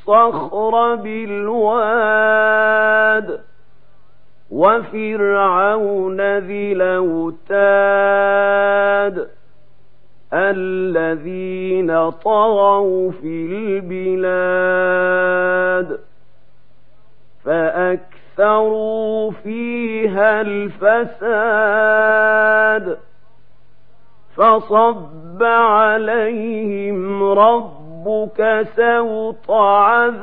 الصخر بالواد وفرعون ذي الأوتاد الذين طغوا في البلاد فأكثروا فيها الفساد فصب عليهم ربك سوط عذاب.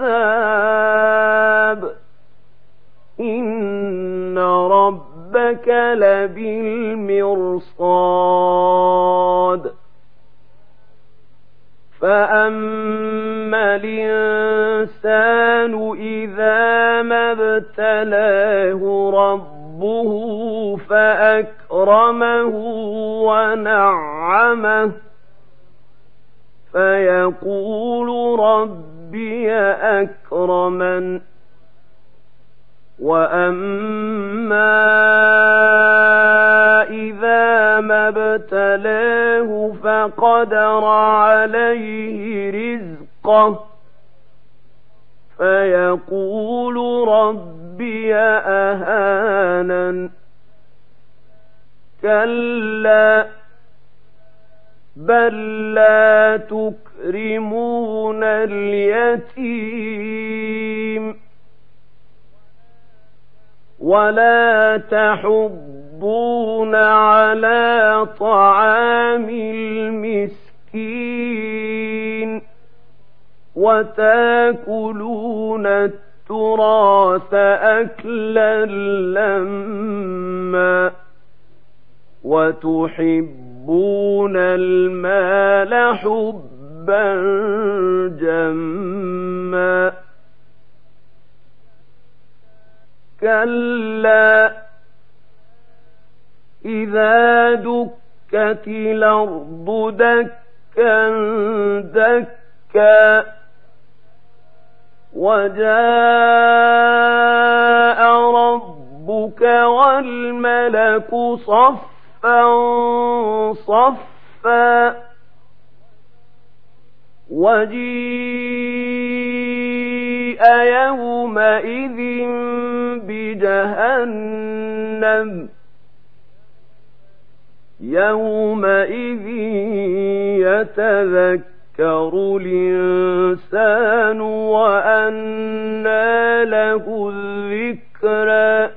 إن ربك لبالمرصاد. فأما الإنسان إذا ما ابتلاه ربه فأكرمه ونعمه فيقول ربي أكرمن. وأما إذا ما ابتلاه فقدر عليه رزقه. فيقول ربي أهانن. كلا. بل لا تكرمون اليتيم ولا تحضون على طعام المسكين وتاكلون التراث أكلا لما وتحبون المال حبا جما. كلا إذا دكت الأرض دكا دكا وجاء ربك والملك صفا صفا وجيء يومئذ بجهنم يومئذ يتذكر الإنسان وأنى له الذكرى